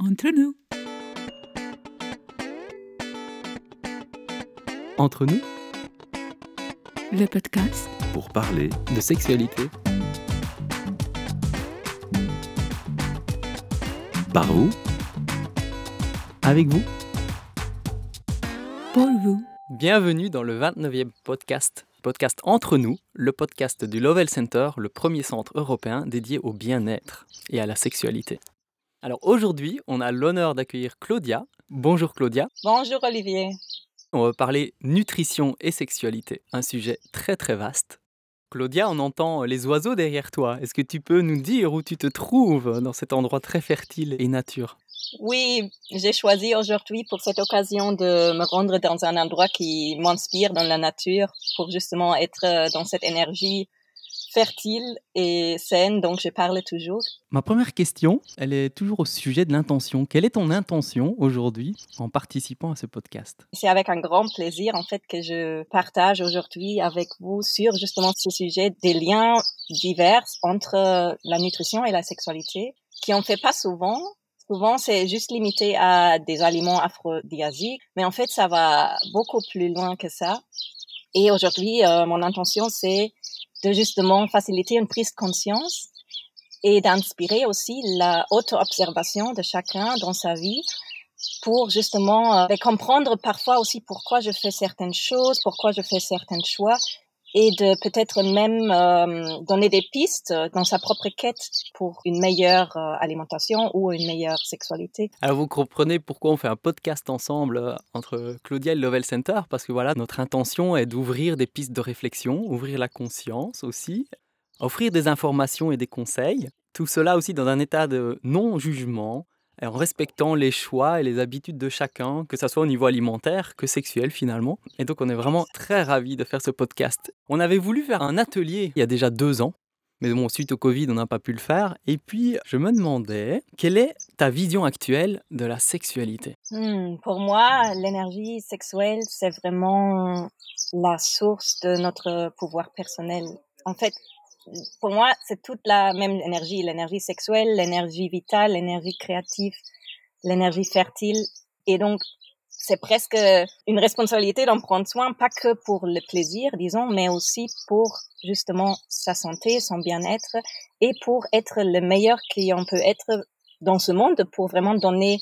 Entre nous. Entre nous, Le podcast. pour parler de sexualité. Par vous, avec vous. Pour vous. Bienvenue dans le 29e podcast, podcast Entre nous, le podcast du Lovell Center, le premier centre européen dédié au bien-être et à la sexualité. Alors aujourd'hui, on a l'honneur d'accueillir Claudia. Bonjour Claudia. Bonjour Olivier. On va parler nutrition et sexualité, un sujet très très vaste. Claudia, on entend les oiseaux derrière toi. Est-ce que tu peux nous dire où tu te trouves dans cet endroit très fertile et nature? Oui, j'ai choisi aujourd'hui pour cette occasion de me rendre dans un endroit qui m'inspire dans la nature pour justement être euh, dans cette énergie fertile et saine dont je parle toujours. Ma première question, elle est toujours au sujet de l'intention. Quelle est ton intention aujourd'hui en participant à ce podcast? C'est avec un grand plaisir en fait que je partage aujourd'hui avec vous sur justement ce sujet des liens divers entre euh, la nutrition et la sexualité qui en fait pas souvent. Souvent, c'est juste limité à des aliments aphrodisiaques, mais en fait, ça va beaucoup plus loin que ça. Et aujourd'hui, euh, mon intention, c'est de justement faciliter une prise de conscience et d'inspirer aussi la auto-observation de chacun dans sa vie pour justement euh, comprendre parfois aussi pourquoi je fais certaines choses, pourquoi je fais certains choix et de peut-être même euh, donner des pistes dans sa propre quête pour une meilleure euh, alimentation ou une meilleure sexualité. Alors vous comprenez pourquoi on fait un podcast ensemble euh, entre Claudia et le Lovell Center parce que voilà, notre intention est d'ouvrir des pistes de réflexion, ouvrir la conscience aussi, offrir des informations et des conseils. Tout cela aussi dans un état de non-jugement, en respectant les choix et les habitudes de chacun, que ce soit au niveau alimentaire que sexuel finalement. Et donc on est vraiment très ravis de faire ce podcast. On avait voulu faire un atelier il y a déjà deux ans, mais bon, suite au Covid, on n'a pas pu le faire. Et puis, je me demandais, quelle est ta vision actuelle de la sexualité? Hmm, pour moi, l'énergie sexuelle, c'est vraiment la source de notre pouvoir personnel. En fait, pour moi, c'est toute la même énergie, l'énergie sexuelle, l'énergie vitale, l'énergie créative, l'énergie fertile. Et donc, c'est presque une responsabilité d'en prendre soin, pas que pour le plaisir, disons, mais aussi pour justement sa santé, son bien-être et pour être le meilleur qu'on peut être dans ce monde pour vraiment donner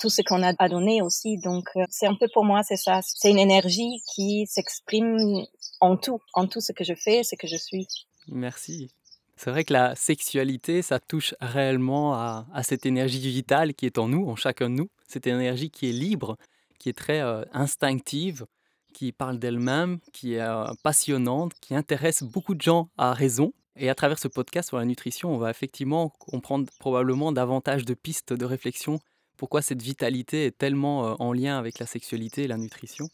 tout ce qu'on a à donner aussi. Donc, euh, c'est un peu pour moi, c'est ça. C'est une énergie qui s'exprime en tout, en tout ce que je fais, ce que je suis. Merci. C'est vrai que la sexualité, ça touche réellement à, cette énergie vitale qui est en nous, en chacun de nous. Cette énergie qui est libre, qui est très euh, instinctive, qui parle d'elle-même, qui est euh, passionnante, qui intéresse beaucoup de gens à raison. Et à travers ce podcast sur la nutrition, on va effectivement comprendre probablement davantage de pistes de réflexion pourquoi cette vitalité est tellement euh, en lien avec la sexualité et la nutrition.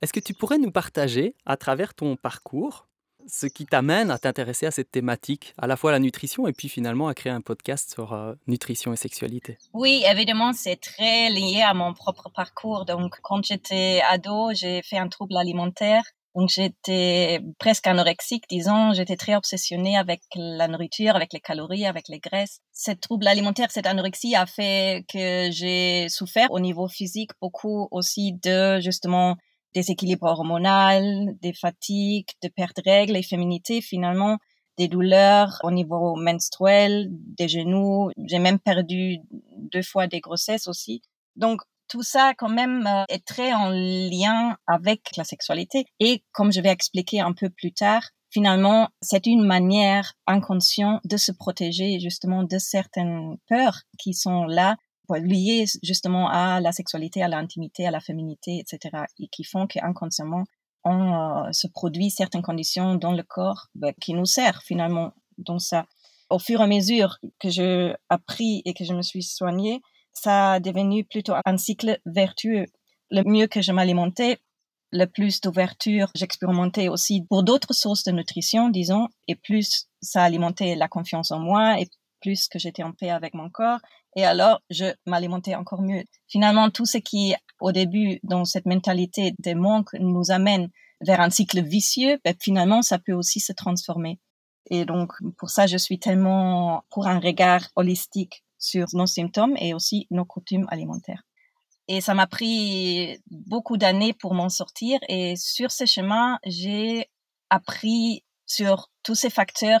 Est-ce que tu pourrais nous partager, à travers ton parcours, ce qui t'amène à t'intéresser à cette thématique, à la fois la nutrition et puis finalement à créer un podcast sur euh, nutrition et sexualité Oui, évidemment, c'est très lié à mon propre parcours. Donc, quand j'étais ado, j'ai fait un trouble alimentaire. Donc, j'étais presque anorexique, disons. J'étais très obsessionnée avec la nourriture, avec les calories, avec les graisses. Ce trouble alimentaire, cette anorexie a fait que j'ai souffert au niveau physique beaucoup aussi de, justement, déséquilibre hormonal, des fatigues, de perte de règles et féminité finalement, des douleurs au niveau menstruel, des genoux. J'ai même perdu deux fois des grossesses aussi. Donc tout ça quand même euh, est très en lien avec la sexualité. Et comme je vais expliquer un peu plus tard, finalement, c'est une manière inconsciente de se protéger justement de certaines peurs qui sont là liées justement à la sexualité, à l'intimité, à la féminité, etc. et qui font qu'inconsciemment, on euh, se produit certaines conditions dans le corps bah, qui nous servent finalement dans ça. Au fur et à mesure que j'ai appris et que je me suis soignée, ça a devenu plutôt un cycle vertueux. Le mieux que je m'alimentais, le plus d'ouverture j'expérimentais aussi pour d'autres sources de nutrition, disons, et plus ça alimentait la confiance en moi et plus que j'étais en paix avec mon corps. Et alors, je m'alimentais encore mieux. Finalement, tout ce qui, au début, dans cette mentalité de manque, nous amène vers un cycle vicieux, ben, finalement, ça peut aussi se transformer. Et donc, pour ça, je suis tellement pour un regard holistique sur nos symptômes et aussi nos coutumes alimentaires. Et ça m'a pris beaucoup d'années pour m'en sortir. Et sur ce chemin, j'ai appris sur tous ces facteurs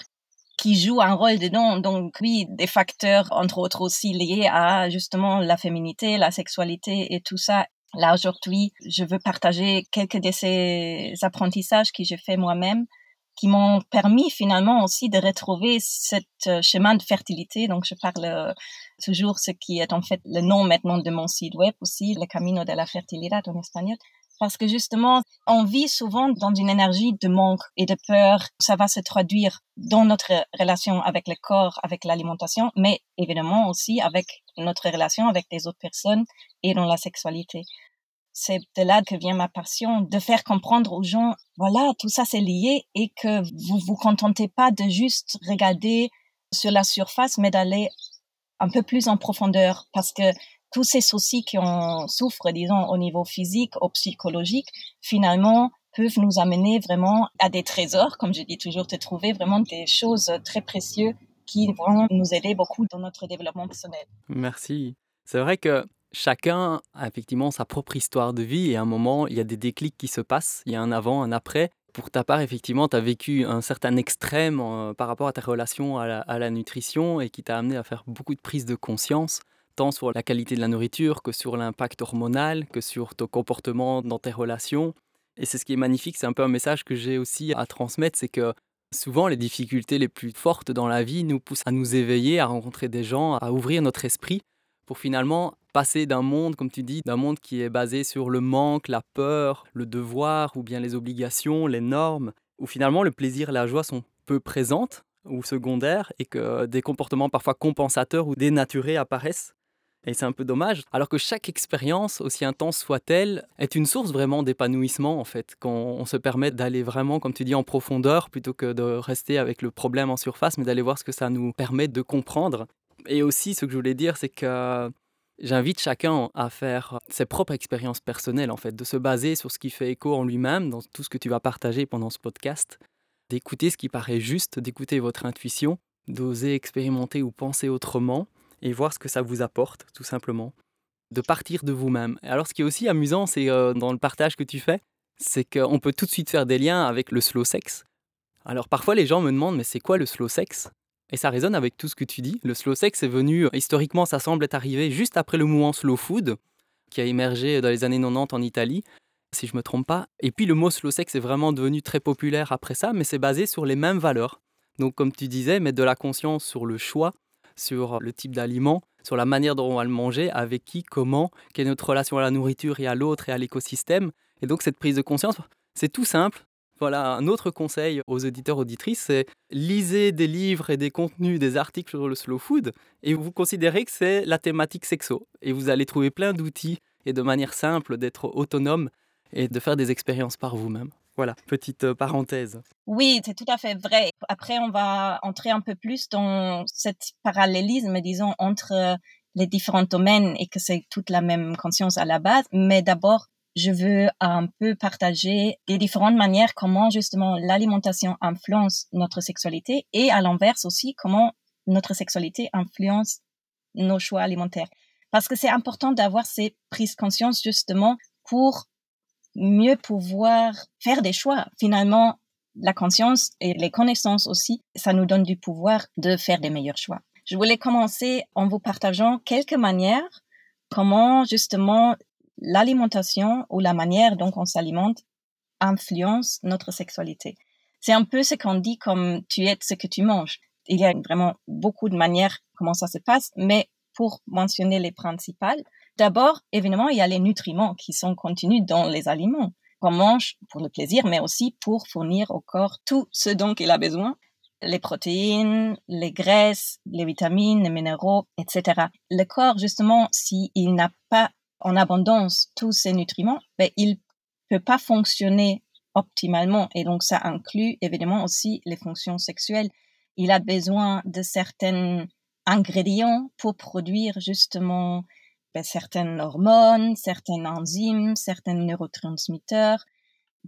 qui jouent un rôle dedans. Donc oui, des facteurs entre autres aussi liés à justement la féminité, la sexualité et tout ça. Là aujourd'hui, je veux partager quelques de ces apprentissages que j'ai fait moi-même qui m'ont permis finalement aussi de retrouver ce euh, chemin de fertilité. Donc, je parle euh, toujours ce qui est en fait le nom maintenant de mon site web aussi, le Camino de la Fertilidad en espagnol. Parce que justement, on vit souvent dans une énergie de manque et de peur. Ça va se traduire dans notre relation avec le corps, avec l'alimentation, mais évidemment aussi avec notre relation avec les autres personnes et dans la sexualité c'est de là que vient ma passion, de faire comprendre aux gens, voilà, tout ça c'est lié et que vous vous contentez pas de juste regarder sur la surface, mais d'aller un peu plus en profondeur parce que tous ces soucis qu'on souffre, disons, au niveau physique ou psychologique, finalement, peuvent nous amener vraiment à des trésors, comme je dis toujours, de trouver vraiment des choses très précieuses qui vont nous aider beaucoup dans notre développement personnel. Merci. C'est vrai que chacun a effectivement sa propre histoire de vie et à un moment, il y a des déclics qui se passent, il y a un avant, un après. Pour ta part, effectivement, tu as vécu un certain extrême euh, par rapport à ta relation à la, nutrition et qui t'a amené à faire beaucoup de prise de conscience, tant sur la qualité de la nourriture que sur l'impact hormonal, que sur ton comportement dans tes relations. Et c'est ce qui est magnifique, c'est un peu un message que j'ai aussi à transmettre, c'est que souvent les difficultés les plus fortes dans la vie nous poussent à nous éveiller, à rencontrer des gens, à ouvrir notre esprit pour finalement passer d'un monde, comme tu dis, d'un monde qui est basé sur le manque, la peur, le devoir ou bien les obligations, les normes, où finalement le plaisir et la joie sont peu présentes ou secondaires et que des comportements parfois compensateurs ou dénaturés apparaissent. Et c'est un peu dommage. Alors que chaque expérience, aussi intense soit-elle, est une source vraiment d'épanouissement en fait, quand on se permet d'aller vraiment, comme tu dis, en profondeur plutôt que de rester avec le problème en surface, mais d'aller voir ce que ça nous permet de comprendre. Et aussi, ce que je voulais dire, c'est que J'invite chacun à faire ses propres expériences personnelles, en fait, de se baser sur ce qui fait écho en lui-même, dans tout ce que tu vas partager pendant ce podcast, d'écouter ce qui paraît juste, d'écouter votre intuition, d'oser expérimenter ou penser autrement et voir ce que ça vous apporte, tout simplement. De partir de vous-même. Alors, ce qui est aussi amusant, c'est euh, dans le partage que tu fais, c'est qu'on peut tout de suite faire des liens avec le slow sex. Alors, parfois, les gens me demandent, mais c'est quoi le slow sex? Et ça résonne avec tout ce que tu dis. Le slow sex est venu, historiquement, ça semble être arrivé juste après le mouvement slow food, qui a émergé dans les années 90 en Italie, si je ne me trompe pas. Et puis le mot slow sex est vraiment devenu très populaire après ça, mais c'est basé sur les mêmes valeurs. Donc comme tu disais, mettre de la conscience sur le choix, sur le type d'aliment, sur la manière dont on va le manger, avec qui, comment, quelle est notre relation à la nourriture et à l'autre et à l'écosystème. Et donc cette prise de conscience, c'est tout simple, voilà, un autre conseil aux auditeurs auditrices, c'est lisez des livres et des contenus, des articles sur le slow food et vous considérez que c'est la thématique sexo. Et vous allez trouver plein d'outils et de manière simple d'être autonome et de faire des expériences par vous-même. Voilà, petite euh, parenthèse. Oui, c'est tout à fait vrai. Après, on va entrer un peu plus dans cet parallélisme, disons, entre euh, les différents domaines et que c'est toute la même conscience à la base. Mais d'abord, je veux un peu partager les différentes manières comment justement l'alimentation influence notre sexualité et à l'inverse aussi comment notre sexualité influence nos choix alimentaires. Parce que c'est important d'avoir ces prises conscience justement pour mieux pouvoir faire des choix. Finalement, la conscience et les connaissances aussi, ça nous donne du pouvoir de faire des meilleurs choix. Je voulais commencer en vous partageant quelques manières comment justement l'alimentation ou la manière dont on s'alimente influence notre sexualité. C'est un peu ce qu'on dit comme tu es ce que tu manges. Il y a vraiment beaucoup de manières comment ça se passe, mais pour mentionner les principales, d'abord, évidemment, il y a les nutriments qui sont contenus dans les aliments qu'on mange pour le plaisir, mais aussi pour fournir au corps tout ce dont il a besoin les protéines, les graisses, les vitamines, les minéraux, etc. Le corps, justement, s'il n'a pas en abondance tous ces nutriments, ben, il peut pas fonctionner optimalement. Et donc, ça inclut évidemment aussi les fonctions sexuelles. Il a besoin de certains ingrédients pour produire justement ben, certaines hormones, certaines enzymes, certains neurotransmetteurs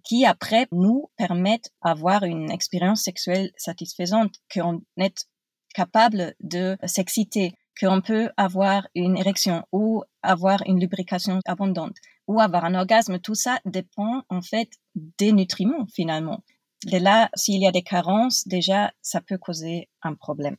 qui après nous permettent d'avoir une expérience sexuelle satisfaisante, qu'on est capable de s'exciter, qu'on peut avoir une érection ou avoir une lubrication abondante ou avoir un orgasme, tout ça dépend en fait des nutriments finalement. Et là, s'il y a des carences, déjà, ça peut causer un problème.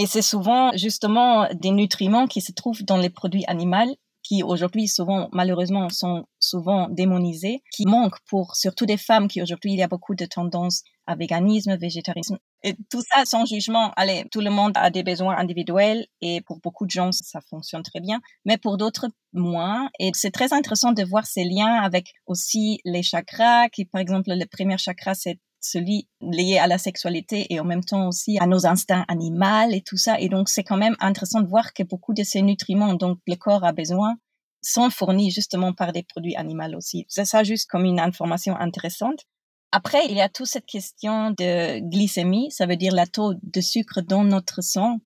Et c'est souvent justement des nutriments qui se trouvent dans les produits animaux qui aujourd'hui souvent malheureusement sont souvent démonisés, qui manquent pour surtout des femmes qui aujourd'hui il y a beaucoup de tendances à véganisme, végétarisme. Et tout ça sans jugement. Allez, tout le monde a des besoins individuels et pour beaucoup de gens ça fonctionne très bien, mais pour d'autres moins. Et c'est très intéressant de voir ces liens avec aussi les chakras, qui par exemple le premier chakra c'est celui lié à la sexualité et en même temps aussi à nos instincts animaux et tout ça. Et donc, c'est quand même intéressant de voir que beaucoup de ces nutriments dont le corps a besoin sont fournis justement par des produits animaux aussi. C'est ça juste comme une information intéressante. Après, il y a toute cette question de glycémie, ça veut dire la taux de sucre dans notre sang,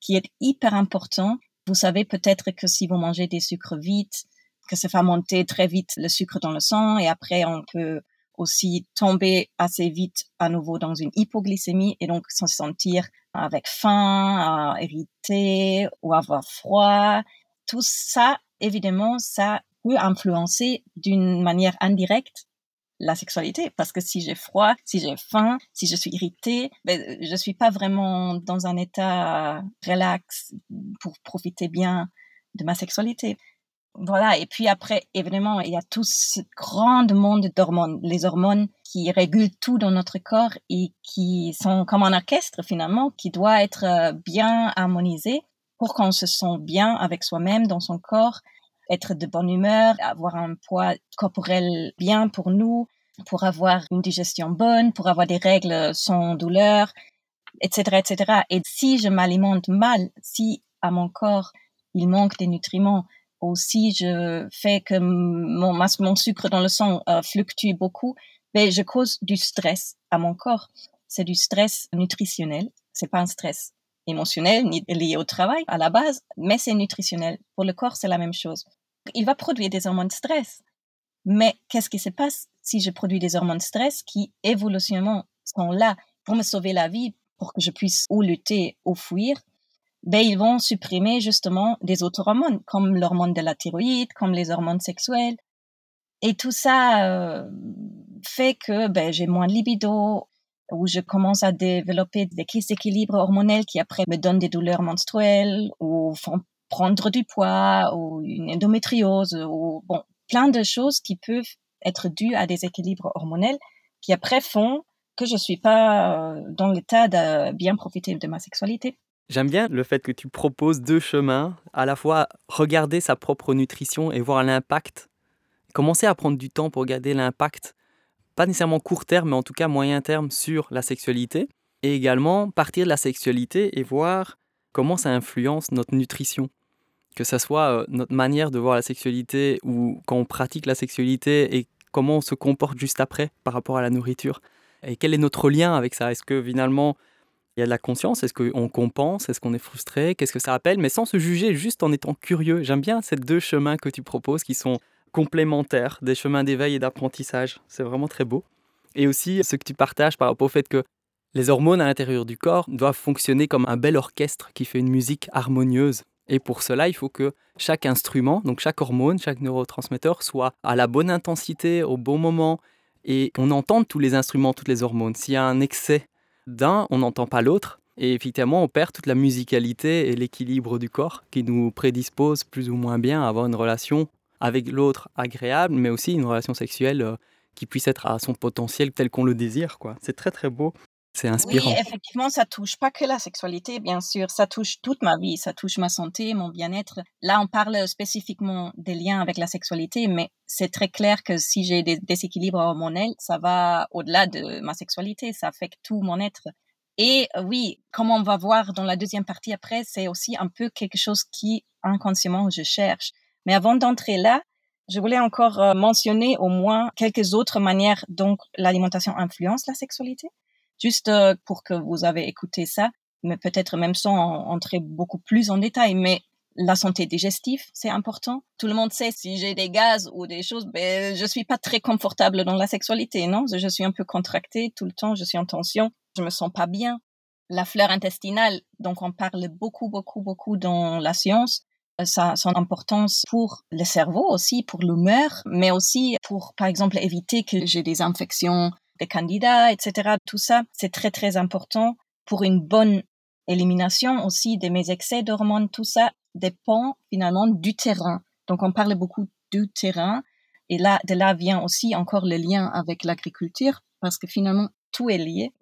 qui est hyper important. Vous savez peut-être que si vous mangez des sucres vite, que ça fait monter très vite le sucre dans le sang et après on peut aussi tomber assez vite à nouveau dans une hypoglycémie et donc se sentir avec faim, irrité ou avoir froid. Tout ça, évidemment, ça peut influencer d'une manière indirecte la sexualité parce que si j'ai froid, si j'ai faim, si je suis irrité, ben, je suis pas vraiment dans un état relax pour profiter bien de ma sexualité. Voilà, et puis après, évidemment, il y a tout ce grand monde d'hormones, les hormones qui régulent tout dans notre corps et qui sont comme un orchestre finalement, qui doit être euh, bien harmonisé pour qu'on se sente bien avec soi-même dans son corps, être de bonne humeur, avoir un poids corporel bien pour nous, pour avoir une digestion bonne, pour avoir des règles sans douleur, etc., etc. Et si je m'alimente mal, si à mon corps il manque des nutriments, aussi je fais que mon, mon sucre dans le sang euh, fluctue beaucoup, mais je cause du stress à mon corps. C'est du stress nutritionnel. C'est pas un stress émotionnel ni lié au travail à la base, mais c'est nutritionnel. Pour le corps, c'est la même chose. Il va produire des hormones de stress. Mais qu'est-ce qui se passe si je produis des hormones de stress qui évolutionnellement sont là pour me sauver la vie, pour que je puisse ou lutter ou fuir? Ben, ils vont supprimer justement des autres hormones, comme l'hormone de la thyroïde, comme les hormones sexuelles. Et tout ça euh, fait que ben, j'ai moins de libido, ou je commence à développer des crises d'équilibre hormonel qui après me donnent des douleurs menstruelles, ou font prendre du poids, ou une endométriose, ou bon, plein de choses qui peuvent être dues à des équilibres hormonels qui après font que je suis pas euh, dans l'état de bien profiter de ma sexualité. J'aime bien le fait que tu proposes deux chemins, à la fois regarder sa propre nutrition et voir l'impact, commencer à prendre du temps pour regarder l'impact, pas nécessairement court terme, mais en tout cas moyen terme sur la sexualité, et également partir de la sexualité et voir comment ça influence notre nutrition. Que ce soit euh, notre manière de voir la sexualité ou quand on pratique la sexualité et comment on se comporte juste après par rapport à la nourriture. Et quel est notre lien avec ça? Est-ce que finalement y a de la conscience, est-ce qu'on compense, est-ce qu'on est frustré, qu'est-ce que ça appelle, mais sans se juger, juste en étant curieux. J'aime bien ces deux chemins que tu proposes qui sont complémentaires, des chemins d'éveil et d'apprentissage. C'est vraiment très beau. Et aussi ce que tu partages par rapport au fait que les hormones à l'intérieur du corps doivent fonctionner comme un bel orchestre qui fait une musique harmonieuse. Et pour cela, il faut que chaque instrument, donc chaque hormone, chaque neurotransmetteur soit à la bonne intensité, au bon moment, et qu'on entende tous les instruments, toutes les hormones. S'il y a un excès d'un, on n'entend pas l'autre. Et effectivement, on perd toute la musicalité et l'équilibre du corps qui nous prédispose plus ou moins bien à avoir une relation avec l'autre agréable, mais aussi une relation sexuelle euh, qui puisse être à son potentiel tel qu'on le désire. C'est très très beau. C'est inspirant. Oui, effectivement, ça touche pas que la sexualité, bien sûr. Ça touche toute ma vie. Ça touche ma santé, mon bien-être. Là, on parle spécifiquement des liens avec la sexualité, mais c'est très clair que si j'ai des déséquilibres hormonels, ça va au-delà de ma sexualité. Ça affecte tout mon être. Et euh, oui, comme on va voir dans la deuxième partie après, c'est aussi un peu quelque chose qui inconsciemment je cherche. Mais avant d'entrer là, je voulais encore euh, mentionner au moins quelques autres manières dont l'alimentation influence la sexualité. Juste euh, pour que vous avez écouté ça, mais peut-être même sans entrer beaucoup plus en détail, mais la santé digestive, c'est important. Tout le monde sait si j'ai des gaz ou des choses, ben, je suis pas très confortable dans la sexualité, non? Je suis un peu contractée tout le temps, je suis en tension, je me sens pas bien. la fleur intestinale, donc on parle beaucoup, beaucoup, beaucoup dans la science, euh, ça, son importance pour le cerveau aussi, pour l'humeur, mais aussi pour, par exemple, éviter que j'ai des infections des candidats, etc. Tout ça, c'est très, très important pour une bonne élimination aussi de mes excès d'hormones. Tout ça dépend finalement du terrain. Donc, on parle beaucoup du terrain. Et là, de là vient aussi encore le lien avec l'agriculture, parce que finalement, tout est lié,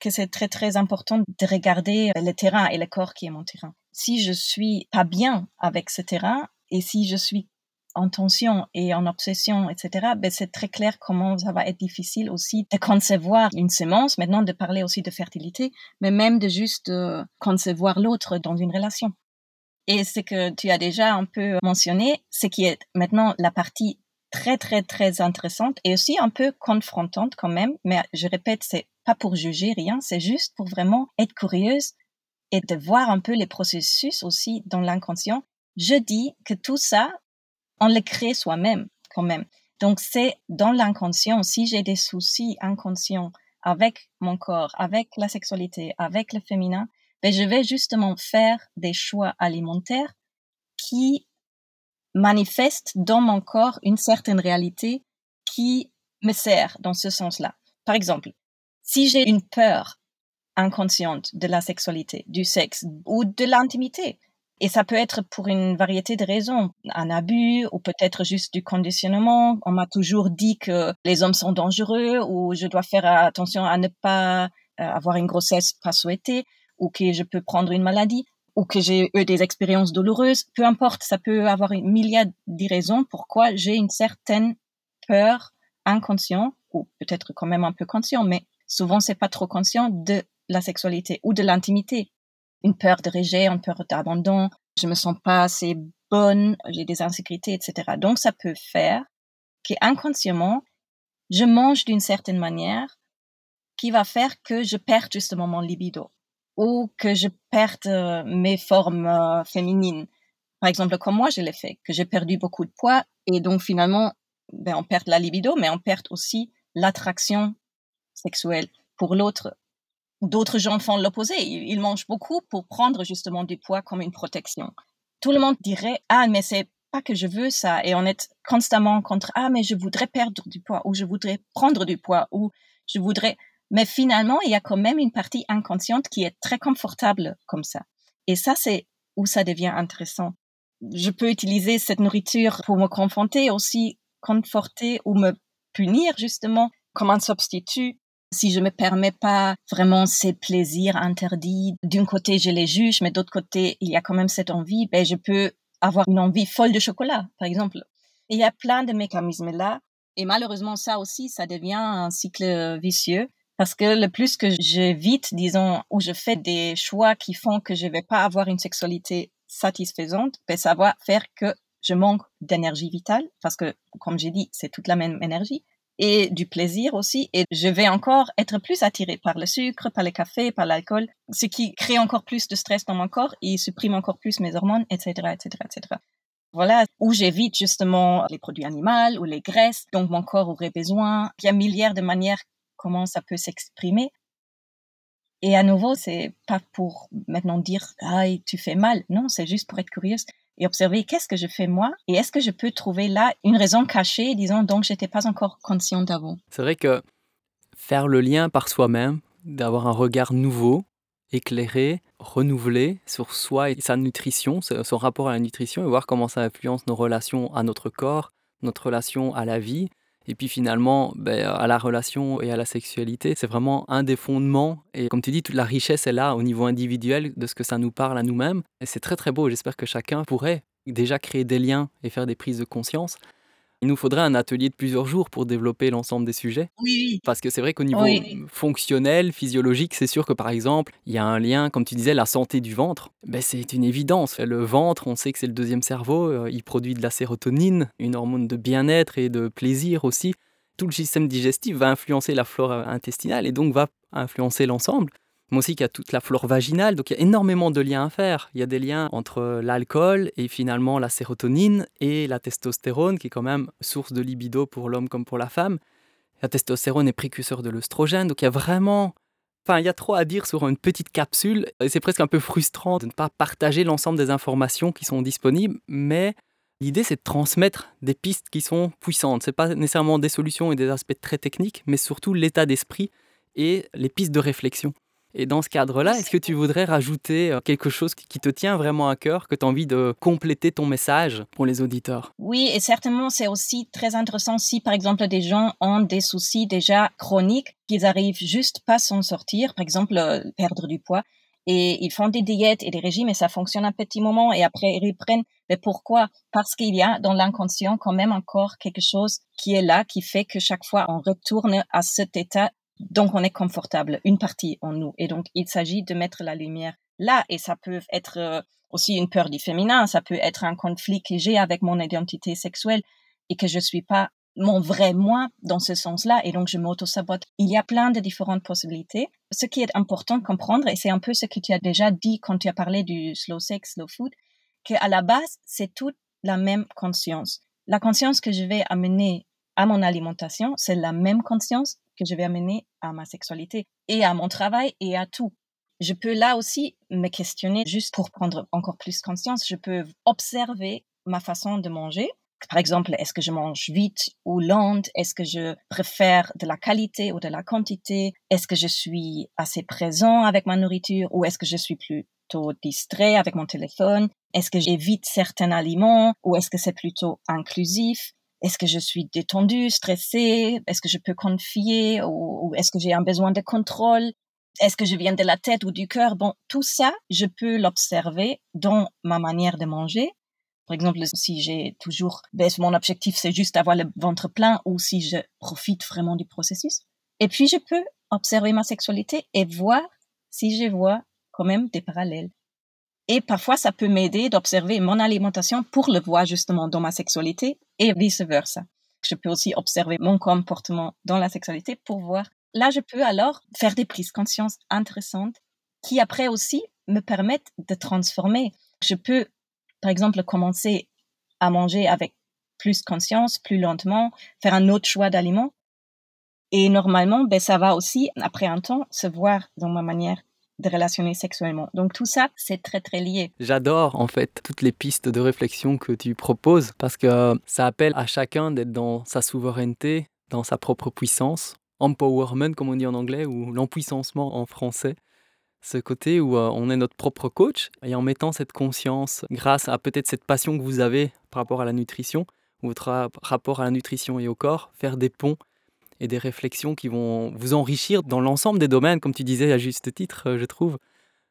que c'est très, très important de regarder le terrain et le corps qui est mon terrain. Si je suis pas bien avec ce terrain, et si je suis en tension et en obsession, etc., ben c'est très clair comment ça va être difficile aussi de concevoir une semence, maintenant de parler aussi de fertilité, mais même de juste euh, concevoir l'autre dans une relation. Et ce que tu as déjà un peu mentionné, ce qui est maintenant la partie très, très, très intéressante et aussi un peu confrontante quand même, mais je répète, c'est pas pour juger rien, c'est juste pour vraiment être curieuse et de voir un peu les processus aussi dans l'inconscient. Je dis que tout ça, on le crée soi-même quand même. Donc c'est dans l'inconscient, si j'ai des soucis inconscients avec mon corps, avec la sexualité, avec le féminin, ben je vais justement faire des choix alimentaires qui manifestent dans mon corps une certaine réalité qui me sert dans ce sens-là. Par exemple, si j'ai une peur inconsciente de la sexualité, du sexe ou de l'intimité, et ça peut être pour une variété de raisons, un abus ou peut-être juste du conditionnement. On m'a toujours dit que les hommes sont dangereux ou je dois faire attention à ne pas euh, avoir une grossesse pas souhaitée ou que je peux prendre une maladie ou que j'ai eu des expériences douloureuses. Peu importe, ça peut avoir une milliard de raisons pourquoi j'ai une certaine peur inconscient ou peut-être quand même un peu conscient, mais souvent c'est pas trop conscient de la sexualité ou de l'intimité une peur de rejet, une peur d'abandon, je me sens pas assez bonne, j'ai des insécurités, etc. Donc ça peut faire qu'inconsciemment, je mange d'une certaine manière qui va faire que je perde justement mon libido ou que je perde euh, mes formes euh, féminines. Par exemple, comme moi, je l'ai fait, que j'ai perdu beaucoup de poids et donc finalement, ben, on perd la libido, mais on perd aussi l'attraction sexuelle pour l'autre D'autres gens font l'opposé. Ils, mangent beaucoup pour prendre justement du poids comme une protection. Tout le monde dirait, ah, mais c'est pas que je veux ça. Et on est constamment contre, ah, mais je voudrais perdre du poids ou je voudrais prendre du poids ou je voudrais. Mais finalement, il y a quand même une partie inconsciente qui est très confortable comme ça. Et ça, c'est où ça devient intéressant. Je peux utiliser cette nourriture pour me confronter aussi, conforter ou me punir justement comme un substitut si je me permets pas vraiment ces plaisirs interdits, d'un côté je les juge, mais d'autre côté il y a quand même cette envie, ben je peux avoir une envie folle de chocolat, par exemple. il y a plein de mécanismes là, et malheureusement ça aussi, ça devient un cycle vicieux. Parce que le plus que j'évite, disons, ou je fais des choix qui font que je vais pas avoir une sexualité satisfaisante, ben ça va faire que je manque d'énergie vitale, parce que, comme j'ai dit, c'est toute la même énergie et du plaisir aussi. Et je vais encore être plus attirée par le sucre, par le café, par l'alcool, ce qui crée encore plus de stress dans mon corps et supprime encore plus mes hormones, etc., etc., etc. Voilà, où j'évite justement les produits animaux ou les graisses dont mon corps aurait besoin. Il y a milliards de manières comment ça peut s'exprimer. Et à nouveau, c'est pas pour maintenant dire, ah, tu fais mal. Non, c'est juste pour être curieuse et observer qu'est-ce que je fais moi et est-ce que je peux trouver là une raison cachée, disons, dont je n'étais pas encore consciente d'avant. C'est vrai que faire le lien par soi-même, d'avoir un regard nouveau, éclairé, renouvelé sur soi et sa nutrition, son rapport à la nutrition et voir comment ça influence nos relations à notre corps, notre relation à la vie, et puis finalement, ben, à la relation et à la sexualité, c'est vraiment un des fondements. Et comme tu dis, toute la richesse est là au niveau individuel de ce que ça nous parle à nous-mêmes. Et c'est très très beau. J'espère que chacun pourrait déjà créer des liens et faire des prises de conscience. Il nous faudrait un atelier de plusieurs jours pour développer l'ensemble des sujets. Oui. Parce que c'est vrai qu'au niveau fonctionnel, physiologique, c'est sûr que par exemple, il y a un lien, comme tu disais, la santé du ventre. Ben, c'est une évidence. Le ventre, on sait que c'est le deuxième cerveau. Euh, il produit de la sérotonine, une hormone de bien-être et de plaisir aussi. Tout le système digestif va influencer la flore intestinale et donc va influencer l'ensemble mais aussi qu'il y a toute la flore vaginale. Donc il y a énormément de liens à faire. Il y a des liens entre l'alcool et finalement la sérotonine et la testostérone, qui est quand même source de libido pour l'homme comme pour la femme. La testostérone est précurseur de l'œstrogène. Donc il y a vraiment Enfin, il y a trop à dire sur une petite capsule c'est presque un peu frustrant de ne pas partager l'ensemble des informations qui sont disponibles, mais l'idée c'est de transmettre des pistes qui sont puissantes. Ce n'est pas nécessairement des solutions et des aspects très techniques, mais surtout l'état d'esprit et les pistes de réflexion. Et dans ce cadre-là, est-ce que tu voudrais rajouter euh, quelque chose qui te tient vraiment à cœur, que tu as envie de compléter ton message pour les auditeurs? Oui, et certainement, c'est aussi très intéressant si, par exemple, des gens ont des soucis déjà chroniques, qu'ils arrivent juste pas à s'en sortir, par exemple, euh, perdre du poids, et ils font des diètes et des régimes et ça fonctionne un petit moment et après ils reprennent. Mais pourquoi? Parce qu'il y a dans l'inconscient quand même encore quelque chose qui est là, qui fait que chaque fois on retourne à cet état donc, on est confortable, une partie en nous. Et donc, il s'agit de mettre la lumière là. Et ça peut être euh, aussi une peur du féminin. Ça peut être un conflit que j'ai avec mon identité sexuelle et que je suis pas mon vrai moi dans ce sens-là. Et donc, je m'auto-sabote. Il y a plein de différentes possibilités. Ce qui est important de comprendre, et c'est un peu ce que tu as déjà dit quand tu as parlé du slow sex, slow food, qu'à la base, c'est toute la même conscience. La conscience que je vais amener à mon alimentation, c'est la même conscience que je vais amener à ma sexualité et à mon travail et à tout. Je peux là aussi me questionner juste pour prendre encore plus conscience. Je peux observer ma façon de manger. Par exemple, est-ce que je mange vite ou lente? Est-ce que je préfère de la qualité ou de la quantité? Est-ce que je suis assez présent avec ma nourriture ou est-ce que je suis plutôt distrait avec mon téléphone? Est-ce que j'évite certains aliments ou est-ce que c'est plutôt inclusif? Est-ce que je suis détendue, stressée? Est-ce que je peux confier? Ou, est-ce que j'ai un besoin de contrôle? Est-ce que je viens de la tête ou du cœur? Bon, tout ça, je peux l'observer dans ma manière de manger. Par exemple, si j'ai toujours, ben, mon objectif c'est juste avoir le ventre plein ou si je profite vraiment du processus. Et puis je peux observer ma sexualité et voir si je vois quand même des parallèles. Et parfois, ça peut m'aider d'observer mon alimentation pour le voir justement dans ma sexualité et vice-versa. Je peux aussi observer mon comportement dans la sexualité pour voir. Là, je peux alors faire des prises de conscience intéressantes qui après aussi me permettent de transformer. Je peux, par exemple, commencer à manger avec plus conscience, plus lentement, faire un autre choix d'aliments. Et normalement, ben, ça va aussi, après un temps, se voir dans ma manière de relationner sexuellement. Donc tout ça, c'est très très lié. J'adore en fait toutes les pistes de réflexion que tu proposes parce que ça appelle à chacun d'être dans sa souveraineté, dans sa propre puissance, empowerment comme on dit en anglais ou l'empuissancement en français. Ce côté où euh, on est notre propre coach et en mettant cette conscience grâce à peut-être cette passion que vous avez par rapport à la nutrition, votre rapport à la nutrition et au corps, faire des ponts et des réflexions qui vont vous enrichir dans l'ensemble des domaines, comme tu disais à juste titre, euh, je trouve.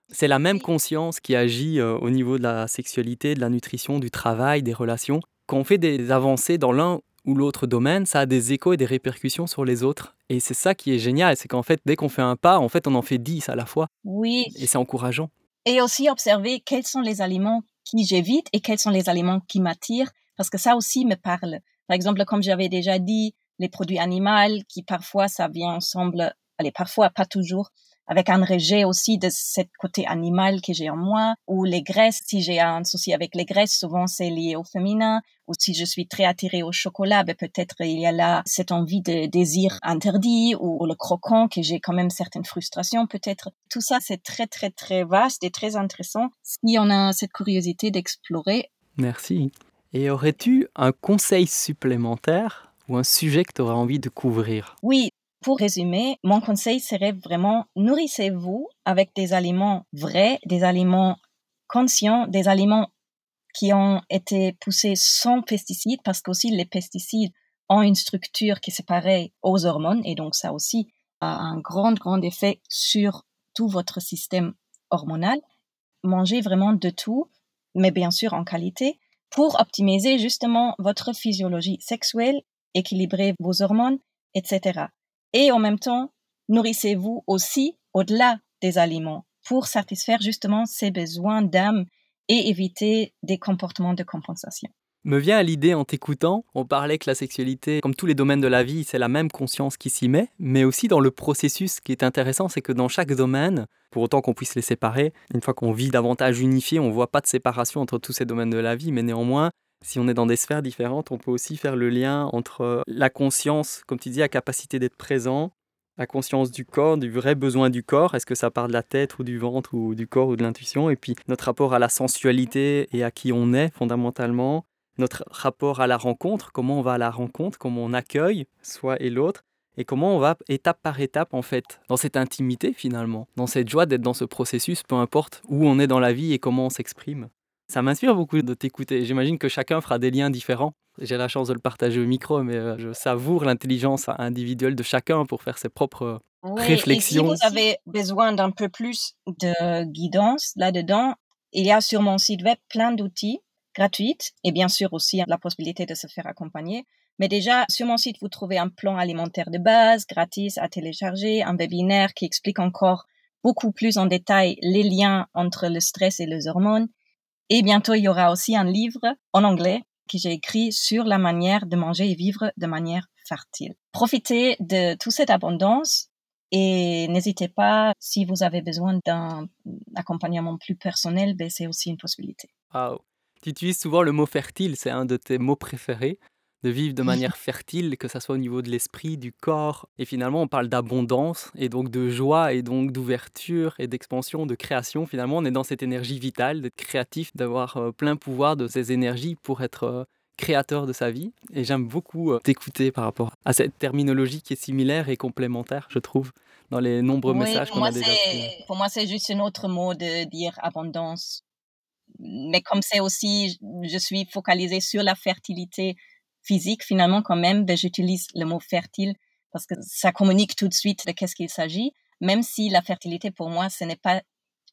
C'est la même conscience qui agit euh, au niveau de la sexualité, de la nutrition, du travail, des relations. Quand on fait des avancées dans l'un ou l'autre domaine, ça a des échos et des répercussions sur les autres. Et c'est ça qui est génial, c'est qu'en fait, dès qu'on fait un pas, en fait, on en fait dix à la fois. Oui. Et c'est encourageant. Et aussi observer quels sont les aliments qui j'évite et quels sont les aliments qui m'attirent, parce que ça aussi me parle. Par exemple, comme j'avais déjà dit, les produits animaux qui parfois ça vient ensemble, allez, parfois pas toujours, avec un rejet aussi de ce côté animal que j'ai en moi, ou les graisses, si j'ai un souci avec les graisses, souvent c'est lié au féminin, ou si je suis très attirée au chocolat, ben peut-être il y a là cette envie de désir interdit, ou, le croquant, que j'ai quand même certaines frustrations peut-être. Tout ça, c'est très, très, très vaste et très intéressant si on a cette curiosité d'explorer. Merci. Et aurais-tu un conseil supplémentaire ou un sujet que tu auras envie de couvrir? Oui, pour résumer, mon conseil serait vraiment nourrissez-vous avec des aliments vrais, des aliments conscients, des aliments qui ont été poussés sans pesticides, parce qu'aussi les pesticides ont une structure qui est pareille aux hormones, et donc ça aussi a un grand, grand effet sur tout votre système hormonal. Mangez vraiment de tout, mais bien sûr en qualité, pour optimiser justement votre physiologie sexuelle équilibrer vos hormones, etc. Et en même temps, nourrissez-vous aussi au-delà des aliments pour satisfaire justement ces besoins d'âme et éviter des comportements de compensation. Me vient à l'idée en t'écoutant, on parlait que la sexualité, comme tous les domaines de la vie, c'est la même conscience qui s'y met, mais aussi dans le processus. Ce qui est intéressant, c'est que dans chaque domaine, pour autant qu'on puisse les séparer, une fois qu'on vit davantage unifié, on ne voit pas de séparation entre tous ces domaines de la vie, mais néanmoins, si on est dans des sphères différentes, on peut aussi faire le lien entre la conscience, comme tu dis, la capacité d'être présent, la conscience du corps, du vrai besoin du corps. Est-ce que ça part de la tête ou du ventre ou du corps ou de l'intuition? Et puis notre rapport à la sensualité et à qui on est fondamentalement. Notre rapport à la rencontre, comment on va à la rencontre, comment on accueille soi et l'autre. Et comment on va étape par étape en fait, dans cette intimité finalement, dans cette joie d'être dans ce processus, peu importe où on est dans la vie et comment on s'exprime. Ça m'inspire beaucoup de t'écouter. J'imagine que chacun fera des liens différents. J'ai la chance de le partager au micro, mais euh, je savoure l'intelligence individuelle de chacun pour faire ses propres réflexions. Et si vous avez besoin d'un peu plus de guidance là-dedans, il y a sur mon site web plein d'outils gratuits et bien sûr aussi la possibilité de se faire accompagner. Mais déjà, sur mon site, vous trouvez un plan alimentaire de base, gratis à télécharger, un webinaire qui explique encore beaucoup plus en détail les liens entre le stress et les hormones. Et bientôt, il y aura aussi un livre en anglais que j'ai écrit sur la manière de manger et vivre de manière fertile. Profitez de toute cette abondance et n'hésitez pas, si vous avez besoin d'un accompagnement plus personnel, ben c'est aussi une possibilité. Wow. Tu utilises souvent le mot fertile, c'est un de tes mots préférés de vivre de manière fertile, que ce soit au niveau de l'esprit, du corps. Et finalement, on parle d'abondance et donc de joie et donc d'ouverture et d'expansion, de création. Finalement, on est dans cette énergie vitale, d'être créatif, d'avoir euh, plein pouvoir de ces énergies pour être euh, créateur de sa vie. Et j'aime beaucoup euh, t'écouter par rapport à cette terminologie qui est similaire et complémentaire, je trouve, dans les nombreux messages qu'on a déjà Pour moi, c'est juste un autre mot de dire abondance. Mais comme c'est aussi, je suis focalisée sur la fertilité, physique, finalement, quand même, ben, j'utilise le mot fertile parce que ça communique tout de suite de qu'est-ce qu'il s'agit, même si la fertilité, pour moi, ce n'est pas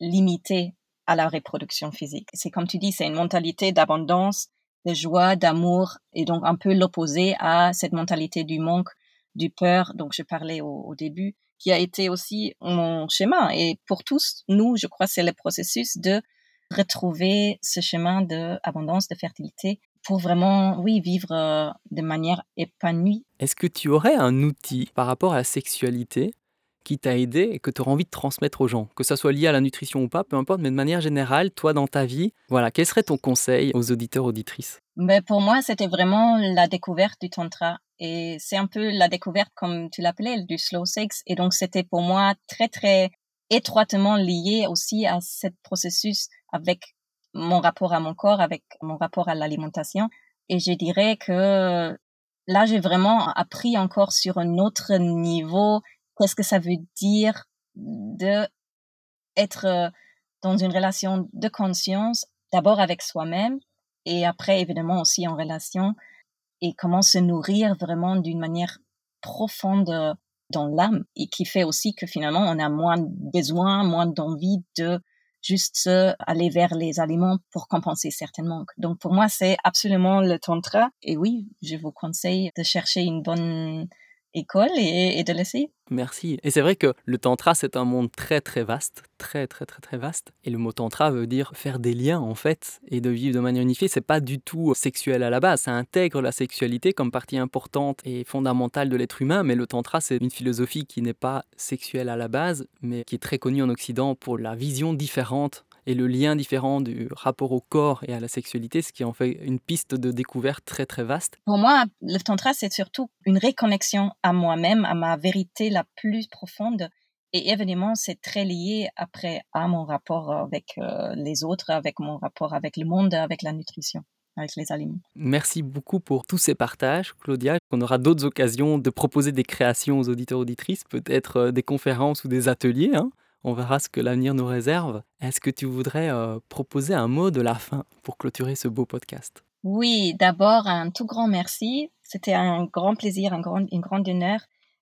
limité à la reproduction physique. C'est comme tu dis, c'est une mentalité d'abondance, de joie, d'amour, et donc un peu l'opposé à cette mentalité du manque, du peur, dont je parlais au, au début, qui a été aussi mon chemin. Et pour tous, nous, je crois, c'est le processus de retrouver ce chemin d'abondance, de fertilité pour vraiment, oui, vivre euh, de manière épanouie. Est-ce que tu aurais un outil par rapport à la sexualité qui t'a aidé et que tu aurais envie de transmettre aux gens, que ça soit lié à la nutrition ou pas, peu importe, mais de manière générale, toi dans ta vie, voilà, quel serait ton conseil aux auditeurs auditrices? Mais ben, pour moi, c'était vraiment la découverte du tantra. Et c'est un peu la découverte comme tu l'appelais du slow sex. Et donc c'était pour moi très très étroitement lié aussi à ce processus avec mon rapport à mon corps, avec mon rapport à l'alimentation. Et je dirais que là, j'ai vraiment appris encore sur un autre niveau qu'est-ce que ça veut dire de être euh, dans une relation de conscience, d'abord avec soi-même et après évidemment aussi en relation et comment se nourrir vraiment d'une manière profonde dans l'âme et qui fait aussi que finalement on a moins besoin, moins d'envie de juste aller vers les aliments pour compenser certains manques. Donc pour moi, c'est absolument le tantra. Et oui, je vous conseille de chercher une bonne école et, de l'essayer. Merci. Et c'est vrai que le tantra, c'est un monde très très vaste, très très très très vaste. Et le mot tantra veut dire faire des liens en fait et de vivre de manière unifiée. C'est pas du tout sexuel à la base. Ça intègre la sexualité comme partie importante et fondamentale de l'être humain. Mais le tantra, c'est une philosophie qui n'est pas sexuelle à la base, mais qui est très connue en Occident pour la vision différente et le lien différent du rapport au corps et à la sexualité, ce qui en fait une piste de découverte très très vaste. Pour moi, le tantra, c'est surtout une réconnexion à moi-même, à ma vérité la plus profonde. Et évidemment, c'est très lié après à mon rapport avec euh, les autres, avec mon rapport avec le monde, avec la nutrition avec les aliments. Merci beaucoup pour tous ces partages, Claudia. On aura d'autres occasions de proposer des créations aux auditeurs auditrices, peut-être euh, des conférences ou des ateliers. Hein on verra ce que l'avenir nous réserve. Est-ce que tu voudrais euh, proposer un mot de la fin pour clôturer ce beau podcast? Oui, d'abord un tout grand merci. C'était un grand plaisir, un grand, une grande honneur.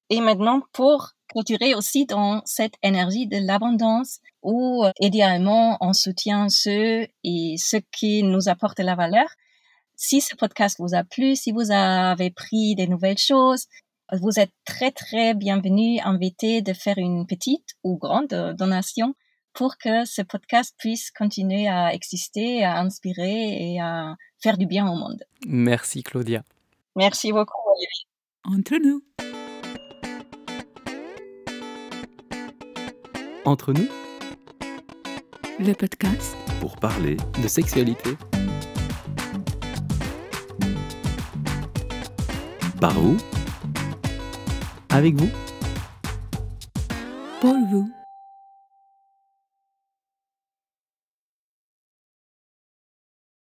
Et maintenant, pour clôturer aussi dans cette énergie de l'abondance où, euh, idéalement, on soutient ceux et ceux qui nous apportent la valeur. Si ce podcast vous a plu, si vous avez pris des nouvelles choses, vous êtes très, très bienvenue, invité de faire une petite ou grande euh, donation pour que ce podcast puisse continuer à exister, à inspirer et à faire du bien au monde. Merci Claudia. Merci beaucoup. Entre nous. Entre nous. Le podcast. Pour parler de sexualité. Par où avec vous. Pour vous.